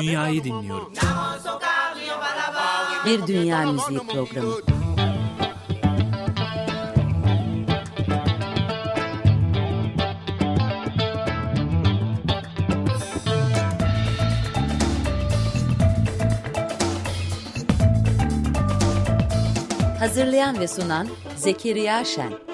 Dünyayı dinliyorum. Bir Dünya Müziği Programı. Hazırlayan ve sunan Zekeriya Şen.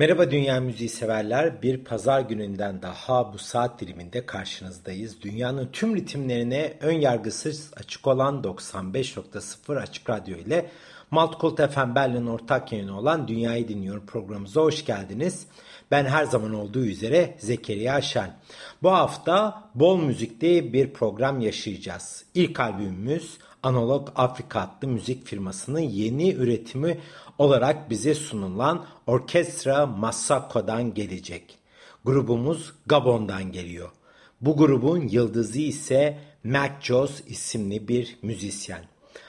Merhaba Dünya Müziği severler. Bir pazar gününden daha bu saat diliminde karşınızdayız. Dünyanın tüm ritimlerine ön yargısız açık olan 95.0 Açık Radyo ile Maltkult FM Berlin ortak yayını olan Dünyayı Dinliyorum programımıza hoş geldiniz. Ben her zaman olduğu üzere Zekeriya Şen. Bu hafta bol müzikte bir program yaşayacağız. İlk albümümüz Analog Afrika adlı müzik firmasının yeni üretimi olarak bize sunulan Orkestra Massako'dan gelecek. Grubumuz Gabon'dan geliyor. Bu grubun yıldızı ise Mac Joss isimli bir müzisyen.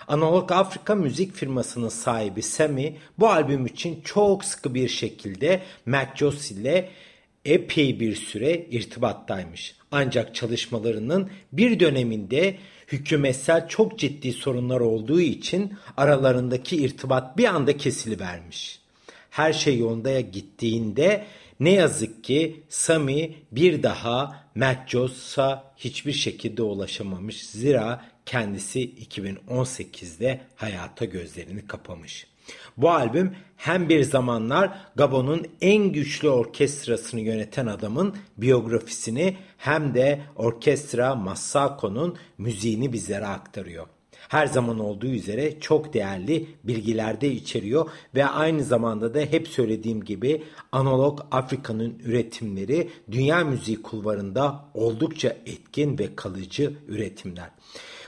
Analog Afrika müzik firmasının sahibi Sami bu albüm için çok sıkı bir şekilde Mac Joss ile epey bir süre irtibattaymış. Ancak çalışmalarının bir döneminde hükümetsel çok ciddi sorunlar olduğu için aralarındaki irtibat bir anda kesilivermiş. Her şey yolunda gittiğinde ne yazık ki Sami bir daha Matt Jones'a hiçbir şekilde ulaşamamış. Zira kendisi 2018'de hayata gözlerini kapamış. Bu albüm hem bir zamanlar Gabon'un en güçlü orkestrasını yöneten adamın biyografisini hem de orkestra Massako'nun müziğini bizlere aktarıyor. Her zaman olduğu üzere çok değerli bilgiler de içeriyor ve aynı zamanda da hep söylediğim gibi analog Afrika'nın üretimleri dünya müziği kulvarında oldukça etkin ve kalıcı üretimler.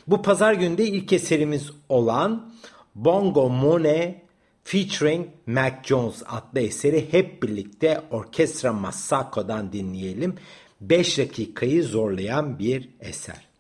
Bu pazar günde ilk eserimiz olan Bongo Mone featuring Mac Jones adlı eseri hep birlikte Orkestra Massako'dan dinleyelim. 5 dakikayı zorlayan bir eser.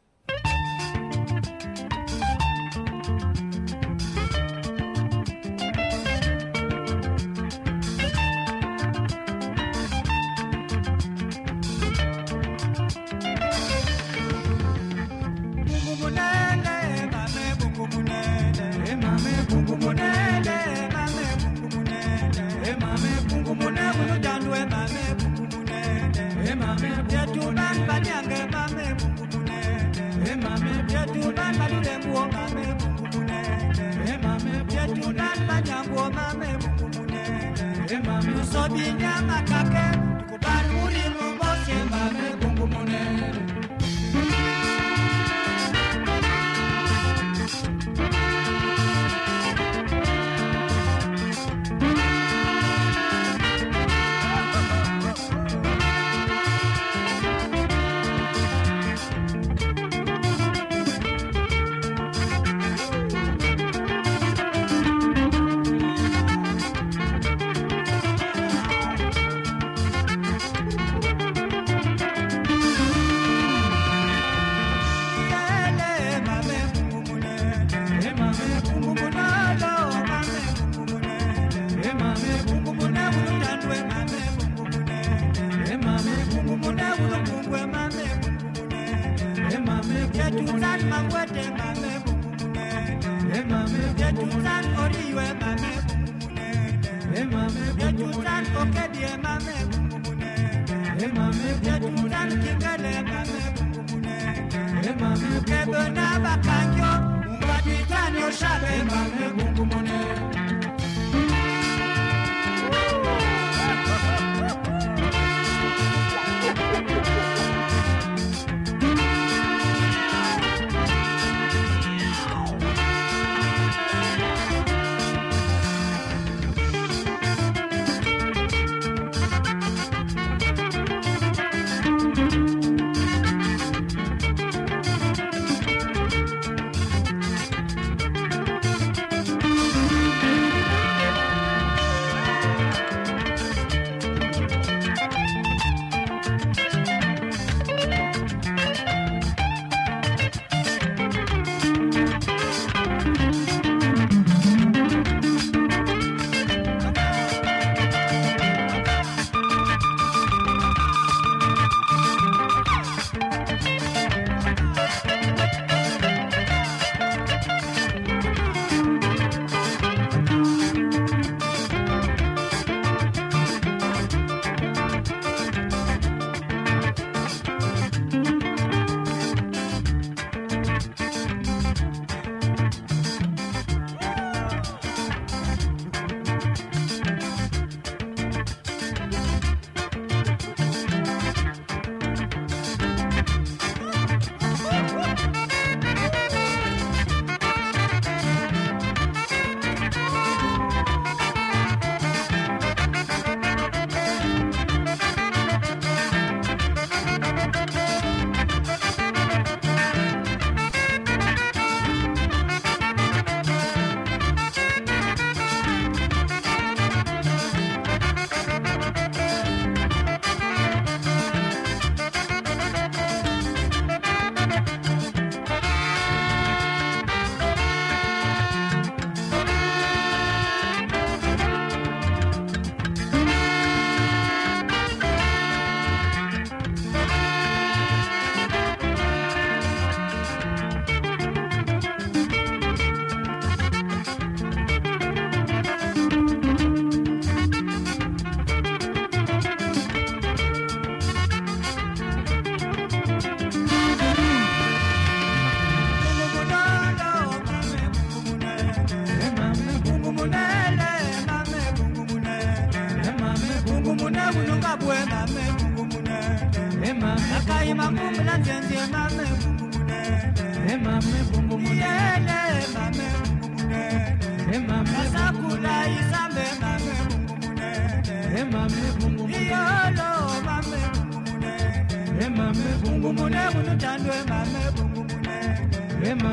bungu mune munotandwe mame bungu mune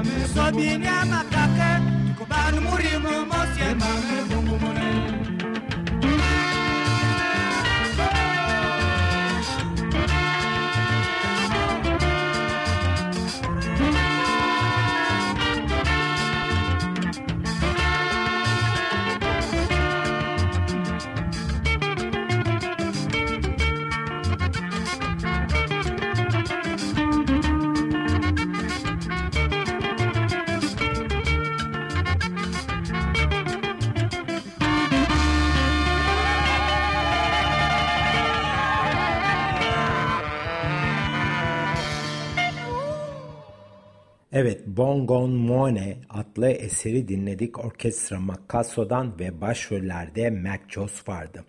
musobini amakake tukubanu murimo mosye mame bungu mune Bongon Moine adlı eseri dinledik orkestra Makasso'dan ve başrollerde Mac vardı.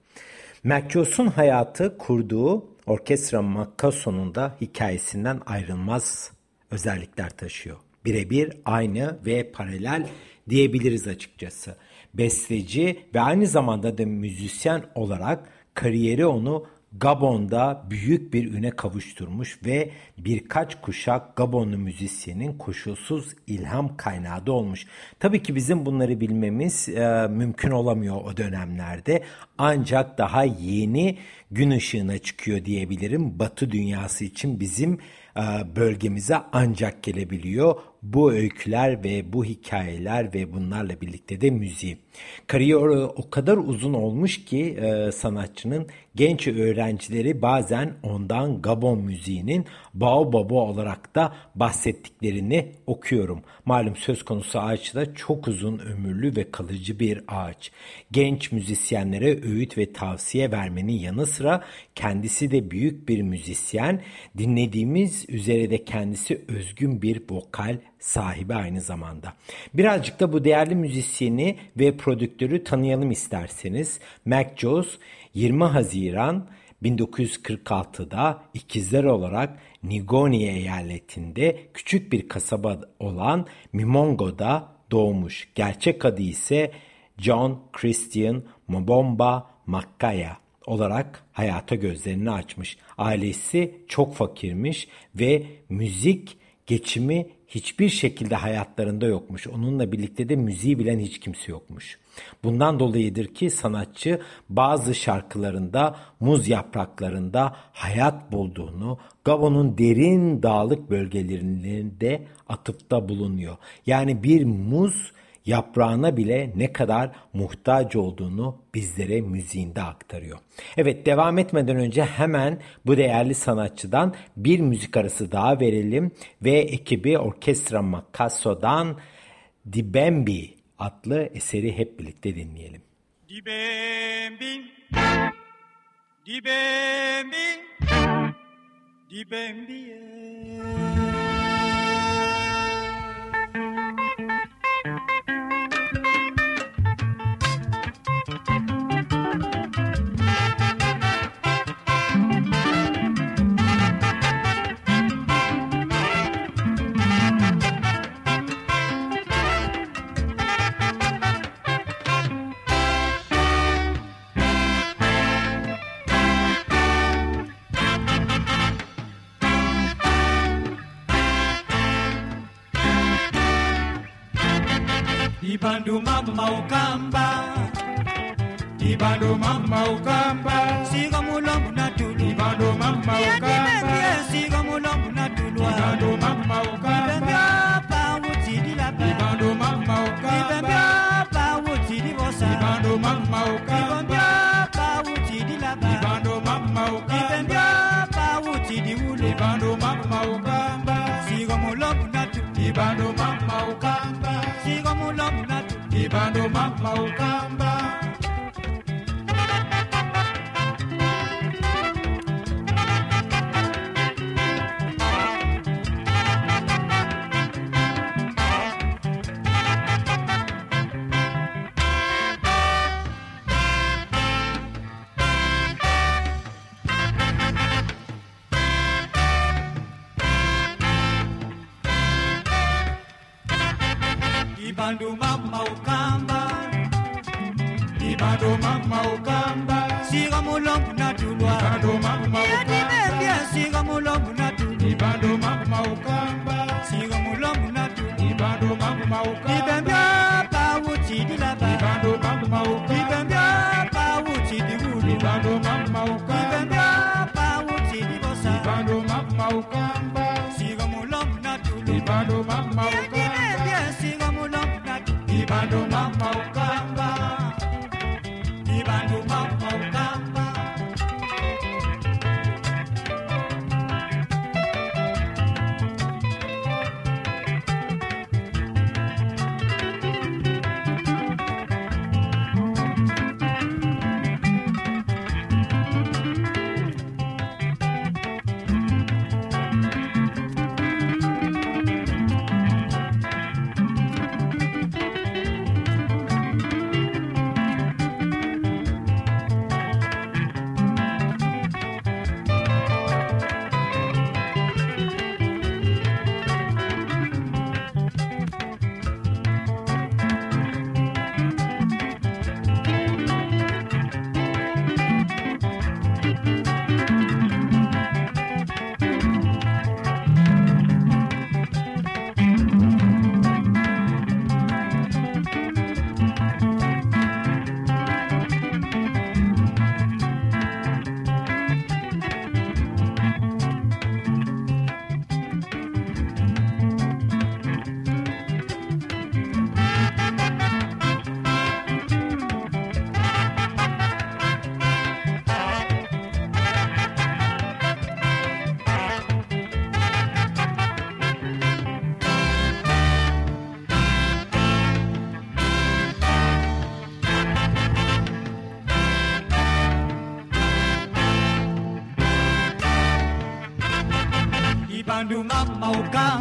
Mac hayatı kurduğu orkestra Makasso'nun da hikayesinden ayrılmaz özellikler taşıyor. Birebir aynı ve paralel diyebiliriz açıkçası. Besteci ve aynı zamanda da müzisyen olarak kariyeri onu Gabon'da büyük bir üne kavuşturmuş ve birkaç kuşak Gabonlu müzisyenin koşulsuz ilham kaynağı da olmuş. Tabii ki bizim bunları bilmemiz e, mümkün olamıyor o dönemlerde. Ancak daha yeni gün ışığına çıkıyor diyebilirim. Batı dünyası için bizim e, bölgemize ancak gelebiliyor bu öyküler ve bu hikayeler ve bunlarla birlikte de müziği. Kariyeri o kadar uzun olmuş ki e, sanatçının genç öğrencileri bazen ondan Gabon müziğinin Baobab'ı olarak da bahsettiklerini okuyorum. Malum söz konusu ağaç da çok uzun ömürlü ve kalıcı bir ağaç. Genç müzisyenlere öğüt ve tavsiye vermenin yanı sıra kendisi de büyük bir müzisyen. Dinlediğimiz üzere de kendisi özgün bir vokal sahibi aynı zamanda. Birazcık da bu değerli müzisyeni ve prodüktörü tanıyalım isterseniz. Mac Jones 20 Haziran 1946'da ikizler olarak Nigoni eyaletinde küçük bir kasaba olan Mimongo'da doğmuş. Gerçek adı ise John Christian Mbomba Makaya olarak hayata gözlerini açmış. Ailesi çok fakirmiş ve müzik geçimi hiçbir şekilde hayatlarında yokmuş. Onunla birlikte de müziği bilen hiç kimse yokmuş. Bundan dolayıdır ki sanatçı bazı şarkılarında muz yapraklarında hayat bulduğunu, Gabon'un derin dağlık bölgelerinde atıfta bulunuyor. Yani bir muz yaprağına bile ne kadar muhtaç olduğunu bizlere müziğinde aktarıyor. Evet devam etmeden önce hemen bu değerli sanatçıdan bir müzik arası daha verelim ve ekibi Orkestra Makasso'dan Dibembi adlı eseri hep birlikte dinleyelim. Dibembi Dibembi Dibembi Ibandu mama ukamba Ibandu mama ukamba Siga mulambu na tulu Ibandu mama ukamba Siga mulambu na tulu Ibandu mama ukamba Ibambia wuti wutidi la pa Ibandu mama ukamba Ibambia pa wutidi vosa Ibandu mama ukamba Ibambia pa wutidi la pa Ibandu mama ukamba Ibambia pa wutidi wulu Ibandu mama ukamba Siga mulambu na tulu Ibandu mama ukamba Siga mulambu bando mama ukamba Ibado mama ukamba. Ibado mama ukamba.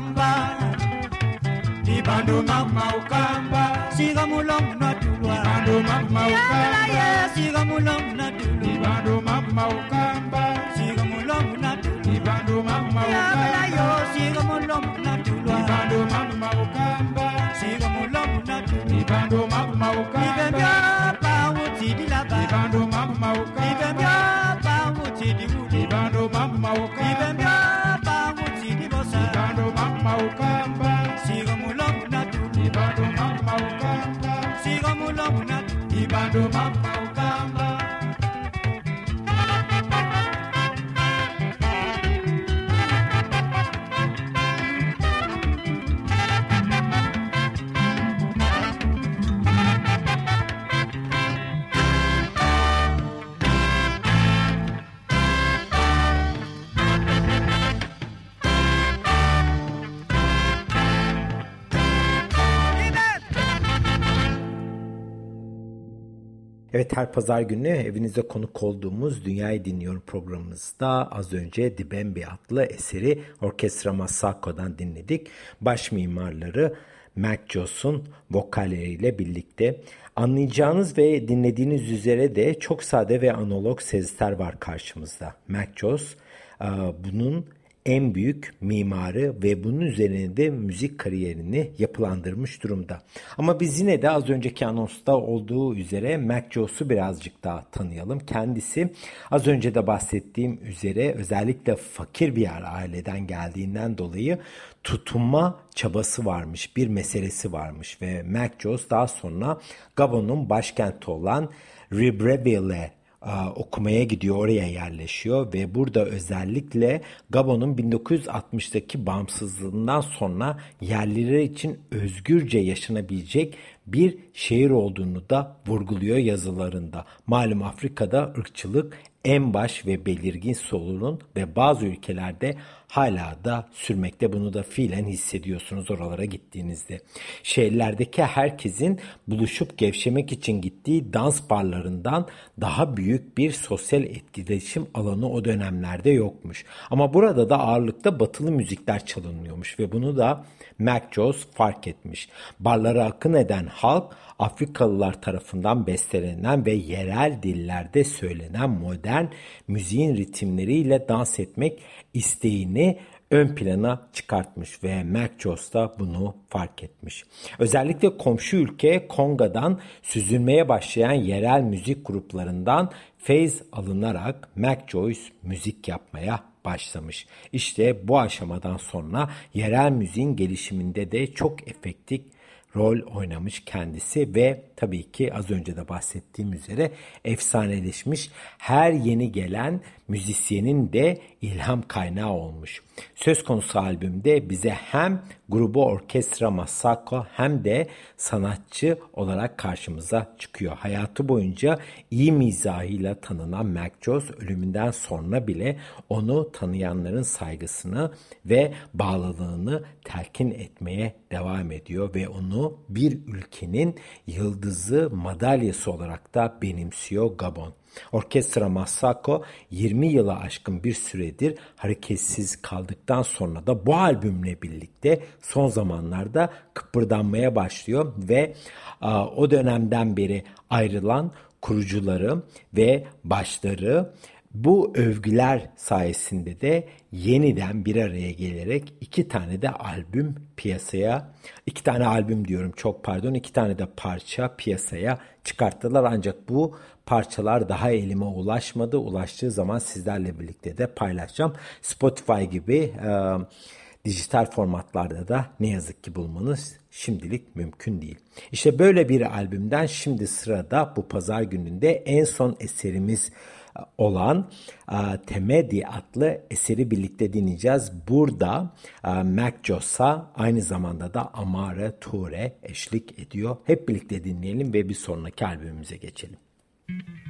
Ukamba. Ibandu mama ukamba. Siga mulomu natulwa Ibandu mama ukamba. Siga mulomu natulwa Ibandu mama ukamba. Siga mulomu natulwa Ibandu mama ukamba. Siga mulomu natulwa Ibandu mama ukamba. Siga mulomu natulwa Ibandu mama ukamba. Ibembya pa wuti dilaba. Ibandu mama ukamba. Ibembya pa wuti diwuli Ibandu mama ukamba Madumam. Evet her pazar günü evinize konuk olduğumuz Dünyayı Dinliyorum programımızda az önce Dibembe adlı eseri Orkestra Masako'dan dinledik. Baş mimarları Mac Joss'un vokalleriyle birlikte. Anlayacağınız ve dinlediğiniz üzere de çok sade ve analog sezler var karşımızda. Mac Joss bunun en büyük mimarı ve bunun üzerine de müzik kariyerini yapılandırmış durumda. Ama biz yine de az önceki anonsta olduğu üzere Mac Jones'u birazcık daha tanıyalım. Kendisi az önce de bahsettiğim üzere özellikle fakir bir aileden geldiğinden dolayı tutunma çabası varmış, bir meselesi varmış ve Mac Jones daha sonra Gabon'un başkenti olan Libreville'e okumaya gidiyor, oraya yerleşiyor ve burada özellikle Gabon'un 1960'daki bağımsızlığından sonra yerliler için özgürce yaşanabilecek bir şehir olduğunu da vurguluyor yazılarında. Malum Afrika'da ırkçılık en baş ve belirgin sorun ve bazı ülkelerde hala da sürmekte. Bunu da fiilen hissediyorsunuz oralara gittiğinizde. Şehirlerdeki herkesin buluşup gevşemek için gittiği dans barlarından daha büyük bir sosyal etkileşim alanı o dönemlerde yokmuş. Ama burada da ağırlıkta batılı müzikler çalınıyormuş ve bunu da Mac Jones fark etmiş. Barlara akın eden halk Afrikalılar tarafından bestelenen ve yerel dillerde söylenen modern müziğin ritimleriyle dans etmek isteğini ön plana çıkartmış ve Jones da bunu fark etmiş. Özellikle komşu ülke Konga'dan süzülmeye başlayan yerel müzik gruplarından feyz alınarak Joyce müzik yapmaya başlamış. İşte bu aşamadan sonra yerel müziğin gelişiminde de çok efektif rol oynamış kendisi ve tabii ki az önce de bahsettiğim üzere efsaneleşmiş her yeni gelen müzisyenin de ilham kaynağı olmuş. Söz konusu albümde bize hem grubu Orkestra Masako hem de sanatçı olarak karşımıza çıkıyor. Hayatı boyunca iyi mizahıyla tanınan Mac Jones ölümünden sonra bile onu tanıyanların saygısını ve bağlılığını telkin etmeye devam ediyor ve onu bir ülkenin yıldızı madalyası olarak da benimsiyor Gabon. Orkestra Masako 20 yıla aşkın bir süredir hareketsiz kaldıktan sonra da bu albümle birlikte son zamanlarda kıpırdanmaya başlıyor ve o dönemden beri ayrılan kurucuları ve başları bu övgüler sayesinde de yeniden bir araya gelerek iki tane de albüm piyasaya, iki tane albüm diyorum çok pardon, iki tane de parça piyasaya çıkarttılar. Ancak bu parçalar daha elime ulaşmadı. Ulaştığı zaman sizlerle birlikte de paylaşacağım. Spotify gibi e, dijital formatlarda da ne yazık ki bulmanız şimdilik mümkün değil. İşte böyle bir albümden şimdi sırada bu pazar gününde en son eserimiz olan Temedi adlı eseri birlikte dinleyeceğiz. Burada Mac Josa aynı zamanda da Amare Toure eşlik ediyor. Hep birlikte dinleyelim ve bir sonraki albümümüze geçelim. Müzik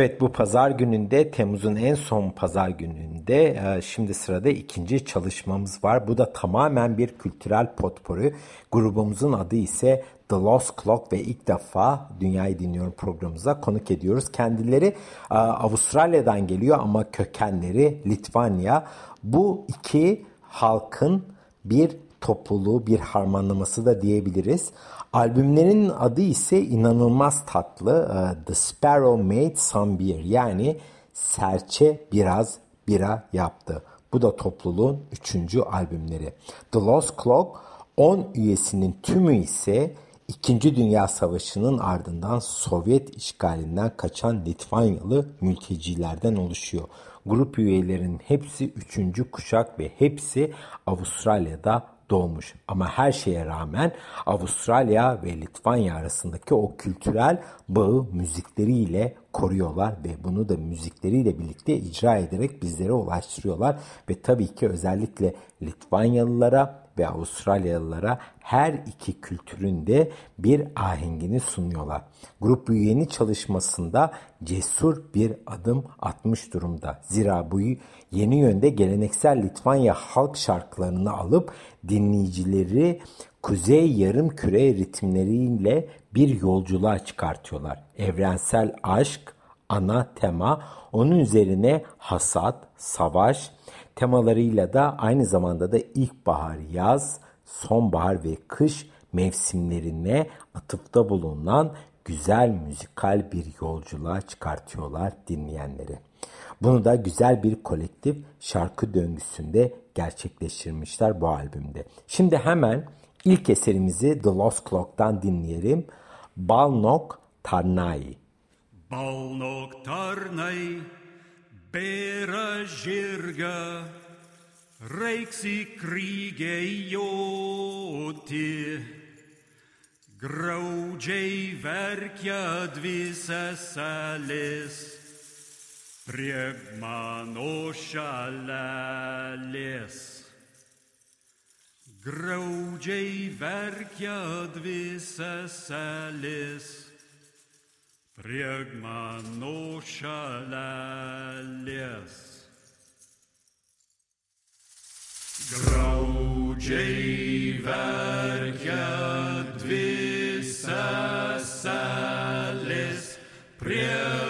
Evet bu pazar gününde Temmuz'un en son pazar gününde e, şimdi sırada ikinci çalışmamız var. Bu da tamamen bir kültürel potpourri. Grubumuzun adı ise The Lost Clock ve ilk defa Dünyayı Dinliyorum programımıza konuk ediyoruz. Kendileri e, Avustralya'dan geliyor ama kökenleri Litvanya. Bu iki halkın bir topluluğu, bir harmanlaması da diyebiliriz. Albümlerin adı ise inanılmaz tatlı. Ee, The Sparrow Made Some Beer yani serçe biraz bira yaptı. Bu da topluluğun üçüncü albümleri. The Lost Clock 10 üyesinin tümü ise İkinci Dünya Savaşı'nın ardından Sovyet işgalinden kaçan Litvanyalı mültecilerden oluşuyor. Grup üyelerinin hepsi üçüncü kuşak ve hepsi Avustralya'da doğmuş. Ama her şeye rağmen Avustralya ve Litvanya arasındaki o kültürel bağı müzikleriyle koruyorlar ve bunu da müzikleriyle birlikte icra ederek bizlere ulaştırıyorlar ve tabii ki özellikle Litvanyalılara ve Avustralyalılara her iki kültürün de bir ahengini sunuyorlar. Grup yeni çalışmasında cesur bir adım atmış durumda. Zira bu yeni yönde geleneksel Litvanya halk şarkılarını alıp dinleyicileri kuzey yarım küre ritimleriyle bir yolculuğa çıkartıyorlar. Evrensel aşk, ana tema, onun üzerine hasat, savaş, temalarıyla da aynı zamanda da ilkbahar, yaz, sonbahar ve kış mevsimlerine atıfta bulunan güzel müzikal bir yolculuğa çıkartıyorlar dinleyenleri. Bunu da güzel bir kolektif şarkı döngüsünde gerçekleştirmişler bu albümde. Şimdi hemen ilk eserimizi The Lost Clock'tan dinleyelim. Balnok Tarnai. Balnok Tarnai bära kyrka reiks i kriget joti. Graudžiai verkia dvi seselės prie mano šalelės. Graudžiai verkia dvi seselės priek mano nu šalelės. Graudžiai verkia dvi seselės priek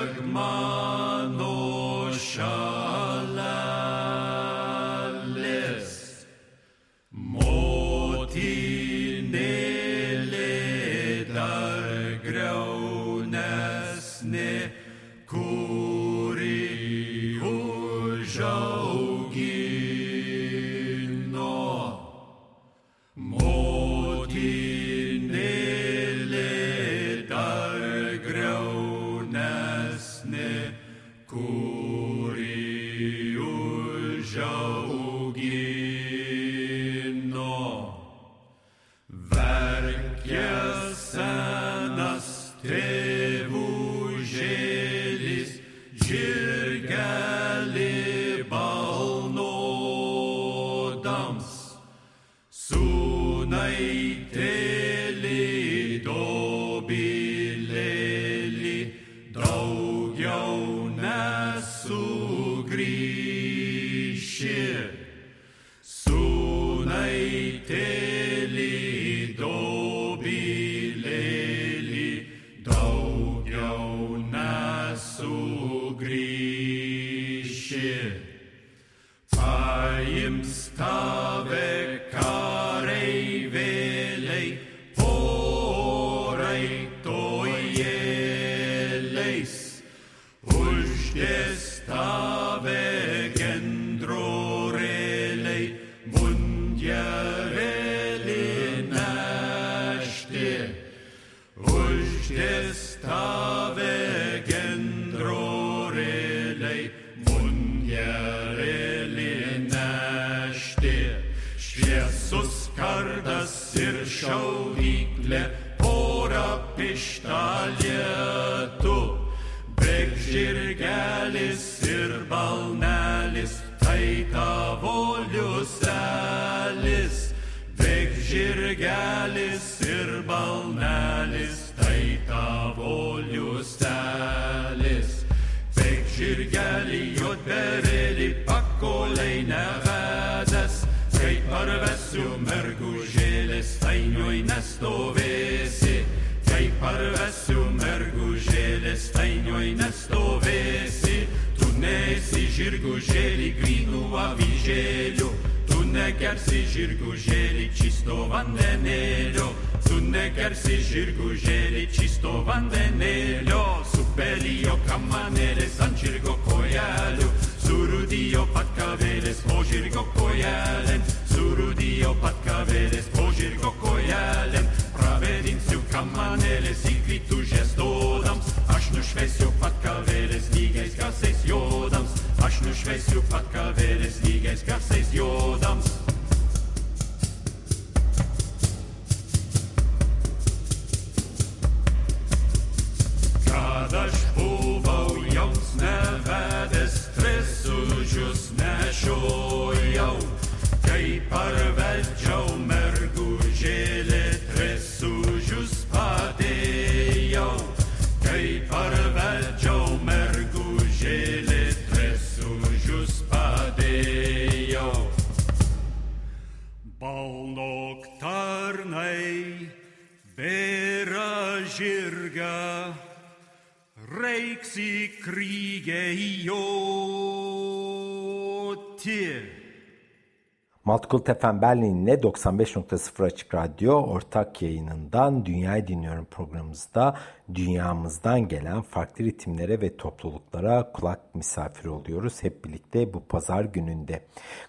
Multicult FM Berlin'le 95.0 Açık Radyo ortak yayınından Dünyayı Dinliyorum programımızda dünyamızdan gelen farklı ritimlere ve topluluklara kulak misafir oluyoruz hep birlikte bu pazar gününde.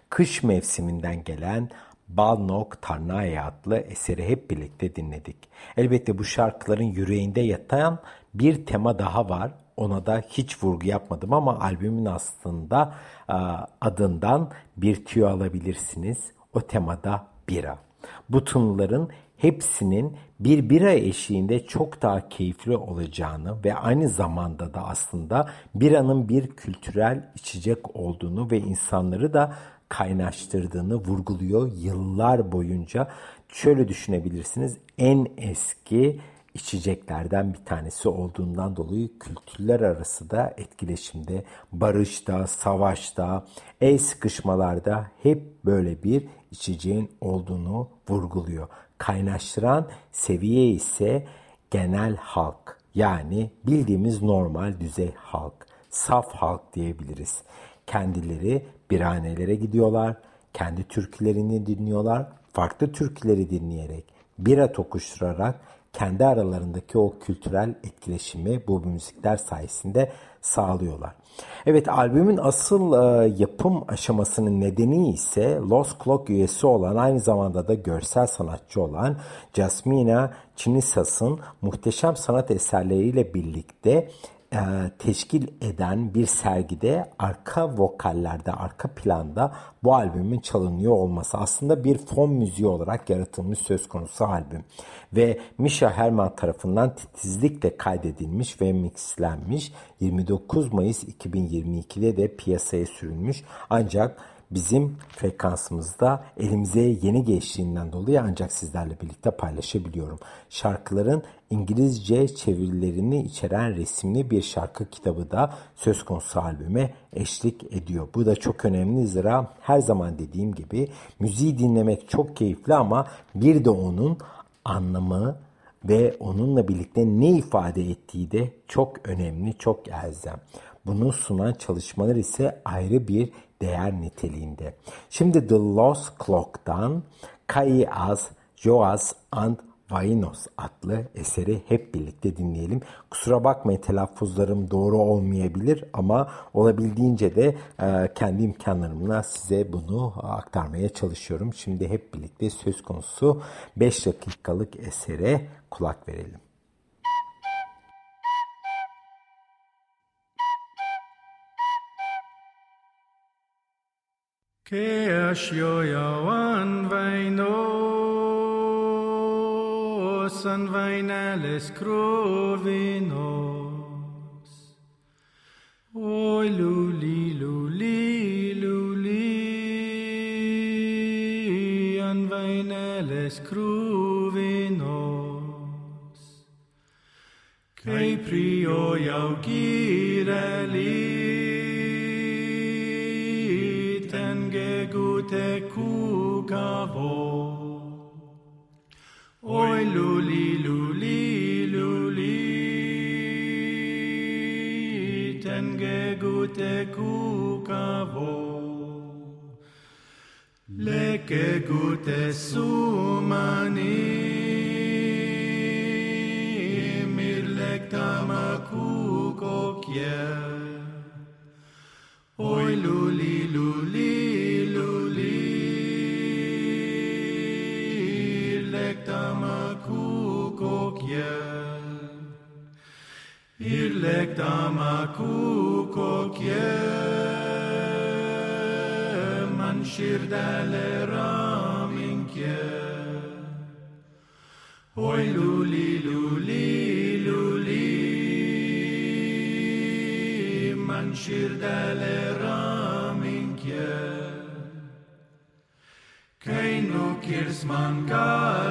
Kış mevsiminden gelen Balnok Tarnaya adlı eseri hep birlikte dinledik. Elbette bu şarkıların yüreğinde yatan bir tema daha var ona da hiç vurgu yapmadım ama albümün aslında e, adından bir tüyo alabilirsiniz. O temada bira. Bu tınıların hepsinin bir bira eşiğinde çok daha keyifli olacağını ve aynı zamanda da aslında biranın bir kültürel içecek olduğunu ve insanları da kaynaştırdığını vurguluyor yıllar boyunca. Şöyle düşünebilirsiniz en eski içeceklerden bir tanesi olduğundan dolayı kültürler arası da etkileşimde, barışta, savaşta, el sıkışmalarda hep böyle bir içeceğin olduğunu vurguluyor. Kaynaştıran seviye ise genel halk yani bildiğimiz normal düzey halk, saf halk diyebiliriz. Kendileri birhanelere gidiyorlar, kendi türkülerini dinliyorlar, farklı türküleri dinleyerek, bira tokuşturarak kendi aralarındaki o kültürel etkileşimi bu müzikler sayesinde sağlıyorlar. Evet albümün asıl e, yapım aşamasının nedeni ise Lost Clock üyesi olan aynı zamanda da görsel sanatçı olan Jasmina Chinisas'ın muhteşem sanat eserleriyle birlikte e, teşkil eden bir sergide arka vokallerde, arka planda bu albümün çalınıyor olması aslında bir fon müziği olarak yaratılmış söz konusu albüm. Ve Misha Herman tarafından titizlikle kaydedilmiş ve mixlenmiş 29 Mayıs 2022'de de piyasaya sürülmüş. Ancak bizim frekansımızda elimize yeni geçtiğinden dolayı ancak sizlerle birlikte paylaşabiliyorum. Şarkıların İngilizce çevirilerini içeren resimli bir şarkı kitabı da söz konusu albüme eşlik ediyor. Bu da çok önemli zira her zaman dediğim gibi müziği dinlemek çok keyifli ama bir de onun anlamı ve onunla birlikte ne ifade ettiği de çok önemli, çok elzem. Bunu sunan çalışmalar ise ayrı bir değer niteliğinde. Şimdi The Lost Clock'tan Kai Az, Joas and Vainos adlı eseri hep birlikte dinleyelim. Kusura bakmayın telaffuzlarım doğru olmayabilir ama olabildiğince de e, kendi imkanlarımla size bunu aktarmaya çalışıyorum. Şimdi hep birlikte söz konusu 5 dakikalık esere kulak verelim. Que ascioiauan vainos, vos învainales crovinos. Oi luli luli luli învainales crovinos. Cei prioi au ghirelii Leke gute sumani, mir lekta makuko kiel. Ir lektama kukokjer Man shirdale raminkjer Oi luli luli luli Man shirdale raminkjer Kein nu kirs man galvala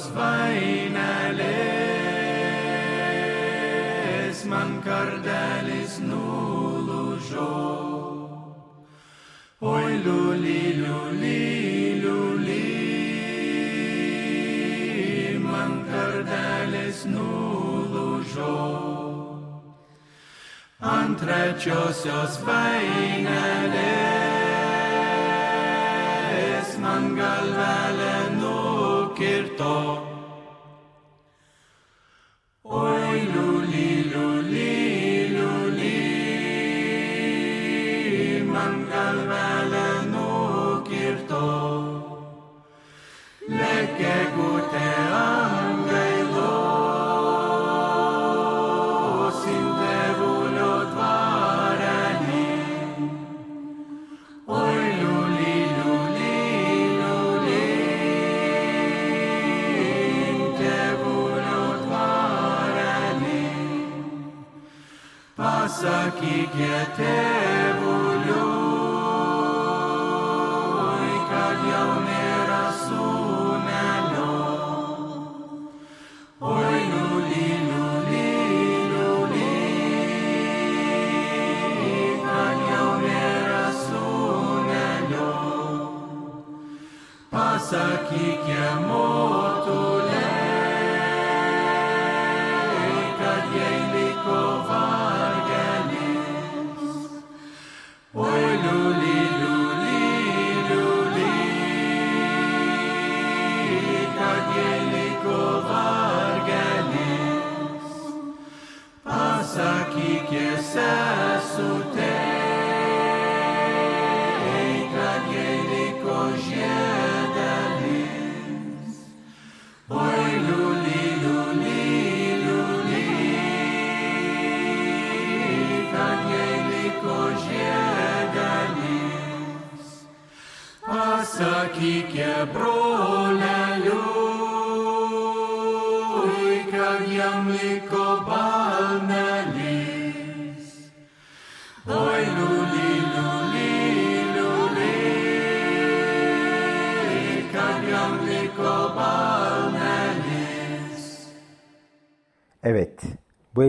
antrosios vainelės man kardelis nulūžo. Oi liuli, liuli, liuli, man kardelis ant trečiosios vainelės man galvelę kirtan.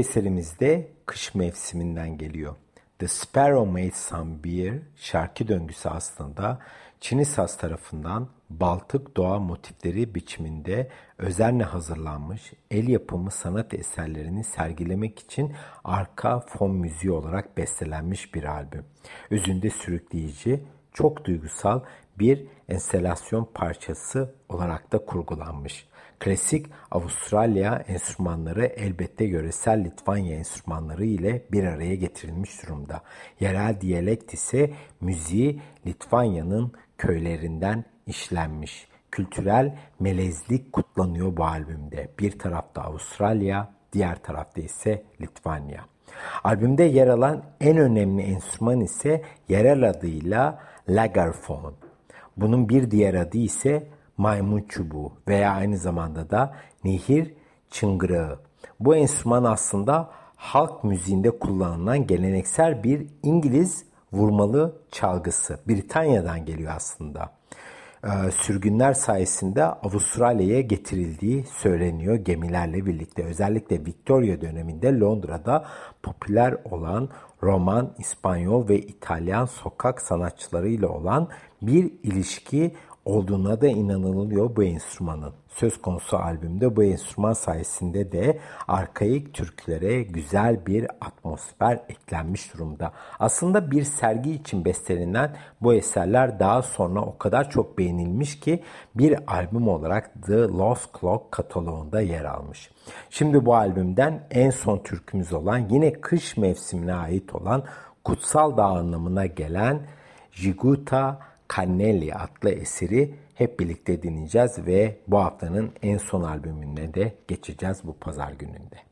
Eserimiz kış mevsiminden geliyor. The Sparrow Made Some Beer şarkı döngüsü aslında Çinisas tarafından Baltık doğa motifleri biçiminde özenle hazırlanmış el yapımı sanat eserlerini sergilemek için arka fon müziği olarak bestelenmiş bir albüm. Özünde sürükleyici, çok duygusal bir enstelasyon parçası olarak da kurgulanmış. Klasik Avustralya enstrümanları elbette yöresel Litvanya enstrümanları ile bir araya getirilmiş durumda. Yerel diyalekt ise müziği Litvanya'nın köylerinden işlenmiş. Kültürel melezlik kutlanıyor bu albümde. Bir tarafta Avustralya, diğer tarafta ise Litvanya. Albümde yer alan en önemli enstrüman ise yerel adıyla lagerfon. Bunun bir diğer adı ise maymun çubuğu veya aynı zamanda da nehir çıngırağı. Bu enstrüman aslında halk müziğinde kullanılan geleneksel bir İngiliz vurmalı çalgısı. Britanya'dan geliyor aslında. Ee, sürgünler sayesinde Avustralya'ya getirildiği söyleniyor gemilerle birlikte. Özellikle Victoria döneminde Londra'da popüler olan Roman, İspanyol ve İtalyan sokak sanatçılarıyla olan bir ilişki olduğuna da inanılıyor bu enstrümanın. Söz konusu albümde bu enstrüman sayesinde de arkaik türkülere güzel bir atmosfer eklenmiş durumda. Aslında bir sergi için bestelenen bu eserler daha sonra o kadar çok beğenilmiş ki bir albüm olarak The Lost Clock kataloğunda yer almış. Şimdi bu albümden en son türkümüz olan yine kış mevsimine ait olan Kutsal Dağ anlamına gelen Jiguta Cannelli adlı eseri hep birlikte dinleyeceğiz ve bu haftanın en son albümüne de geçeceğiz bu pazar gününde.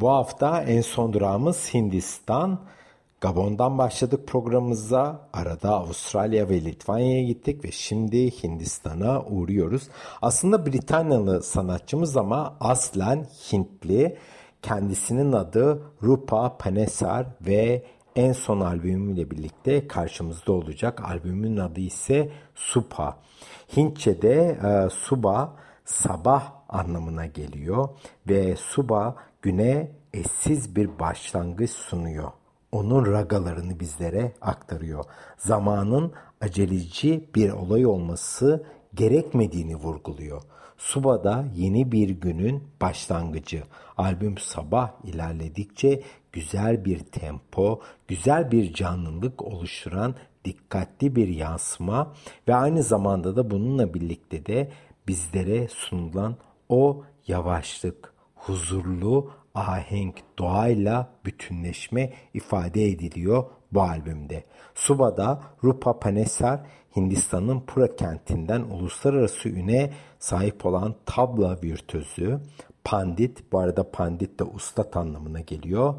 Bu hafta en son durağımız Hindistan. Gabon'dan başladık programımıza. Arada Avustralya ve Litvanya'ya gittik ve şimdi Hindistan'a uğruyoruz. Aslında Britanyalı sanatçımız ama aslen Hintli. Kendisinin adı Rupa Panesar ve en son albümüyle birlikte karşımızda olacak. Albümün adı ise Supa. Hintçe'de e, Suba sabah anlamına geliyor ve Suba güne eşsiz bir başlangıç sunuyor. Onun ragalarını bizlere aktarıyor. Zamanın aceleci bir olay olması gerekmediğini vurguluyor. Suba'da yeni bir günün başlangıcı. Albüm sabah ilerledikçe güzel bir tempo, güzel bir canlılık oluşturan dikkatli bir yansıma ve aynı zamanda da bununla birlikte de bizlere sunulan o yavaşlık, huzurlu ahenk doğayla bütünleşme ifade ediliyor bu albümde. Suba'da Rupa Panesar Hindistan'ın Pura kentinden uluslararası üne sahip olan tabla virtüözü Pandit, bu arada Pandit de usta anlamına geliyor.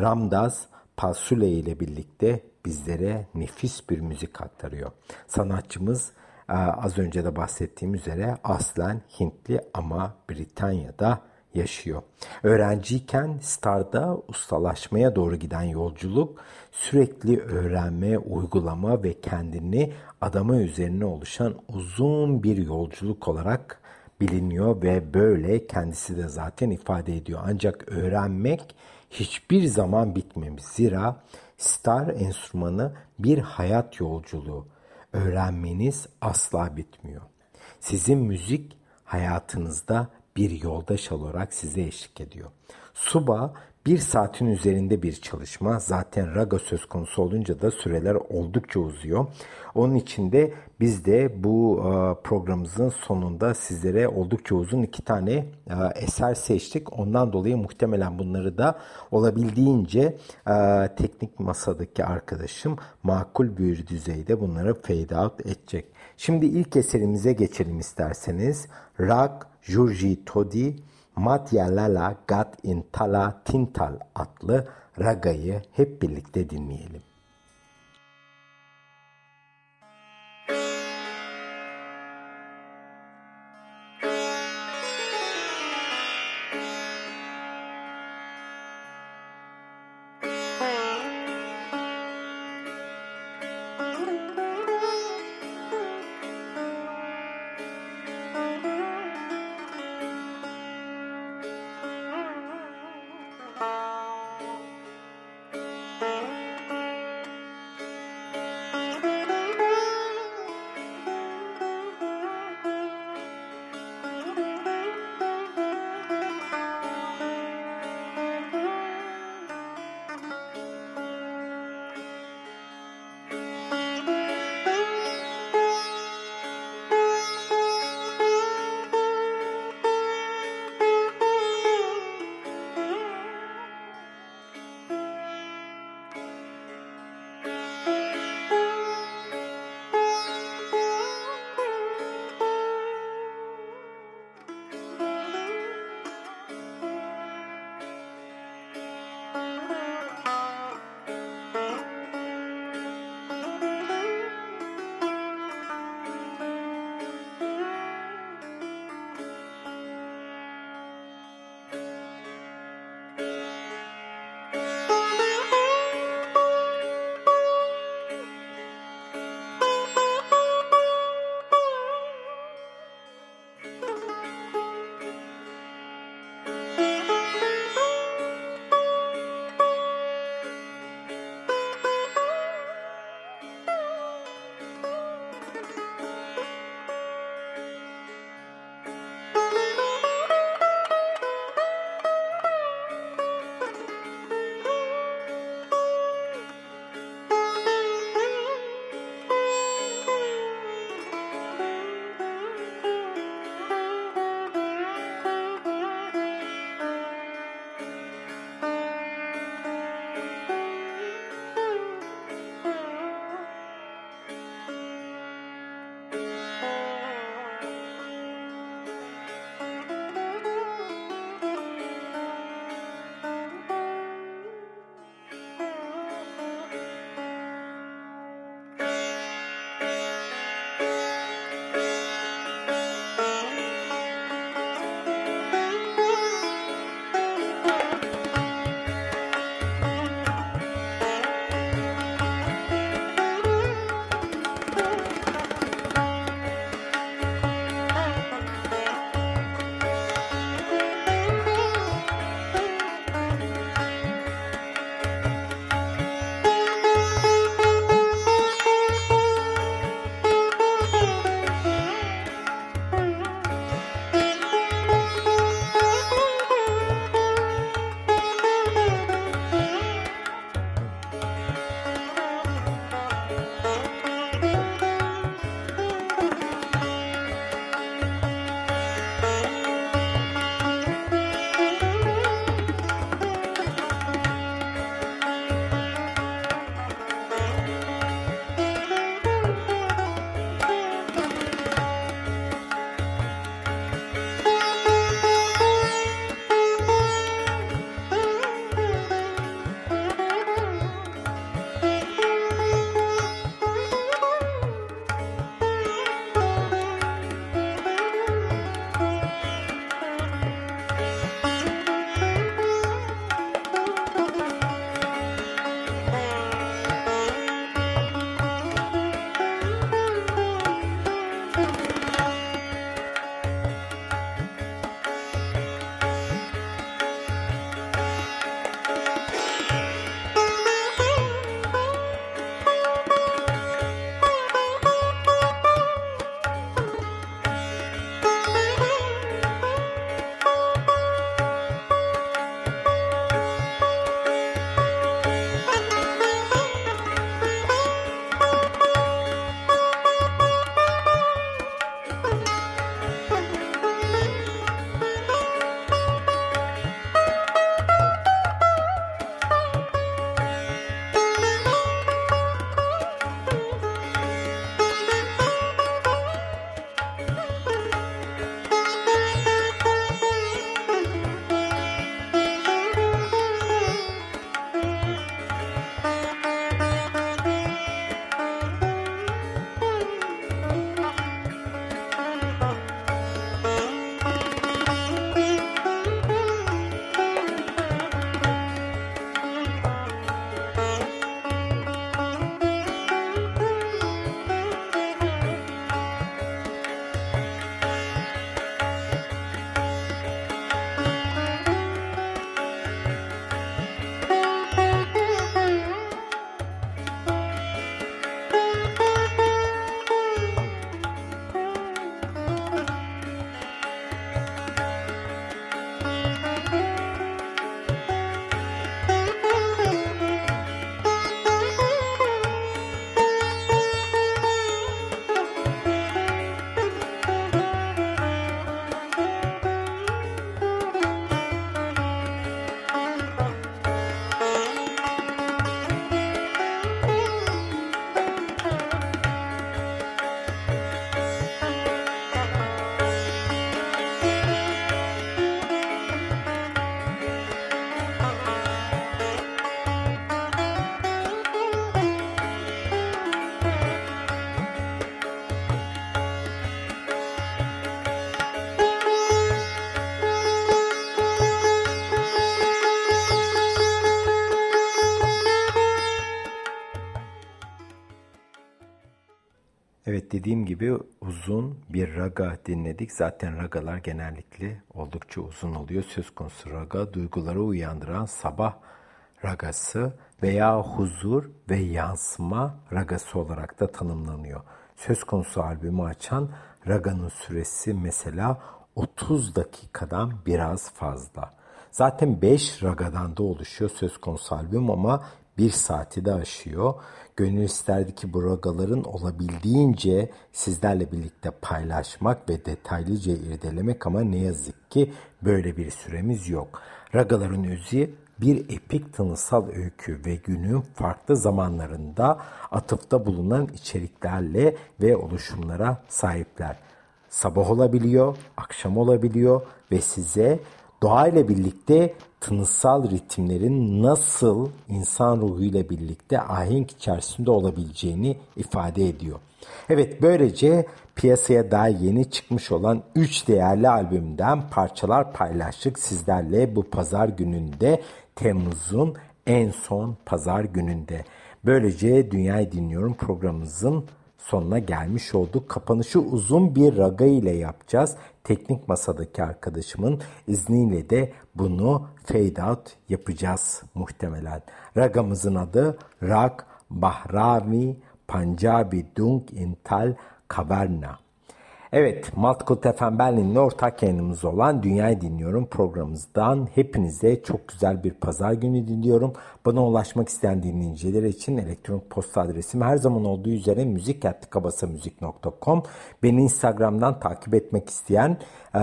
Ramdas Pasule ile birlikte bizlere nefis bir müzik aktarıyor. Sanatçımız e, az önce de bahsettiğim üzere aslen Hintli ama Britanya'da yaşıyor. Öğrenciyken Star'da ustalaşmaya doğru giden yolculuk sürekli öğrenme, uygulama ve kendini adama üzerine oluşan uzun bir yolculuk olarak biliniyor ve böyle kendisi de zaten ifade ediyor. Ancak öğrenmek hiçbir zaman bitmemiş. Zira star enstrümanı bir hayat yolculuğu. Öğrenmeniz asla bitmiyor. Sizin müzik hayatınızda bir yoldaş olarak size eşlik ediyor. Suba bir saatin üzerinde bir çalışma. Zaten raga söz konusu olunca da süreler oldukça uzuyor. Onun için de biz de bu e, programımızın sonunda sizlere oldukça uzun iki tane e, eser seçtik. Ondan dolayı muhtemelen bunları da olabildiğince e, teknik masadaki arkadaşım makul bir düzeyde bunları fade out edecek. Şimdi ilk eserimize geçelim isterseniz. Rag Jurji Todi Lala Gat Intala Tintal adlı ragayı hep birlikte dinleyelim. Dediğim gibi uzun bir raga dinledik. Zaten ragalar genellikle oldukça uzun oluyor. Söz konusu raga duyguları uyandıran sabah ragası veya huzur ve yansıma ragası olarak da tanımlanıyor. Söz konusu albümü açan raganın süresi mesela 30 dakikadan biraz fazla. Zaten 5 ragadan da oluşuyor söz konusu albüm ama 1 saati de aşıyor. Gönül isterdi ki bu ragaların olabildiğince sizlerle birlikte paylaşmak ve detaylıca irdelemek ama ne yazık ki böyle bir süremiz yok. Ragaların özü bir epik tanısal öykü ve günün farklı zamanlarında atıfta bulunan içeriklerle ve oluşumlara sahipler. Sabah olabiliyor, akşam olabiliyor ve size doğayla birlikte tınısal ritimlerin nasıl insan ruhuyla birlikte ahenk içerisinde olabileceğini ifade ediyor. Evet böylece piyasaya daha yeni çıkmış olan 3 değerli albümden parçalar paylaştık sizlerle bu pazar gününde Temmuz'un en son pazar gününde. Böylece Dünyayı Dinliyorum programımızın sonuna gelmiş olduk. Kapanışı uzun bir raga ile yapacağız. Teknik masadaki arkadaşımın izniyle de bunu fade out yapacağız muhtemelen. Ragamızın adı Rag Bahravi Panjabi Dung Intal Kaverna. Evet, Maltkut FM Berlin'le ortak yayınımız olan Dünyayı Dinliyorum programımızdan hepinize çok güzel bir pazar günü diliyorum. Bana ulaşmak isteyen dinleyiciler için elektronik posta adresim her zaman olduğu üzere müzik.kabasamüzik.com Beni Instagram'dan takip etmek isteyen e,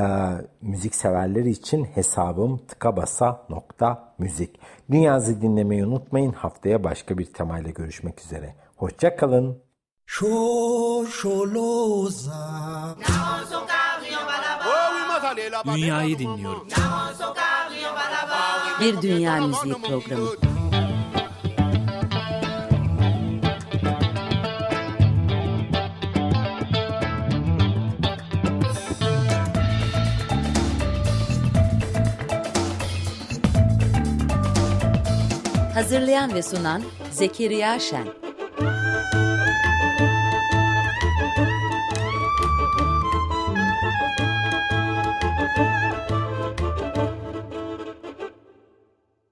müzik severleri için hesabım tıkabasa.müzik. Dünyayı dinlemeyi unutmayın. Haftaya başka bir temayla görüşmek üzere. Hoşçakalın. Dünyayı dinliyorum. Bir Dünya Müziği Programı. Hazırlayan ve sunan Zekeriya Şen.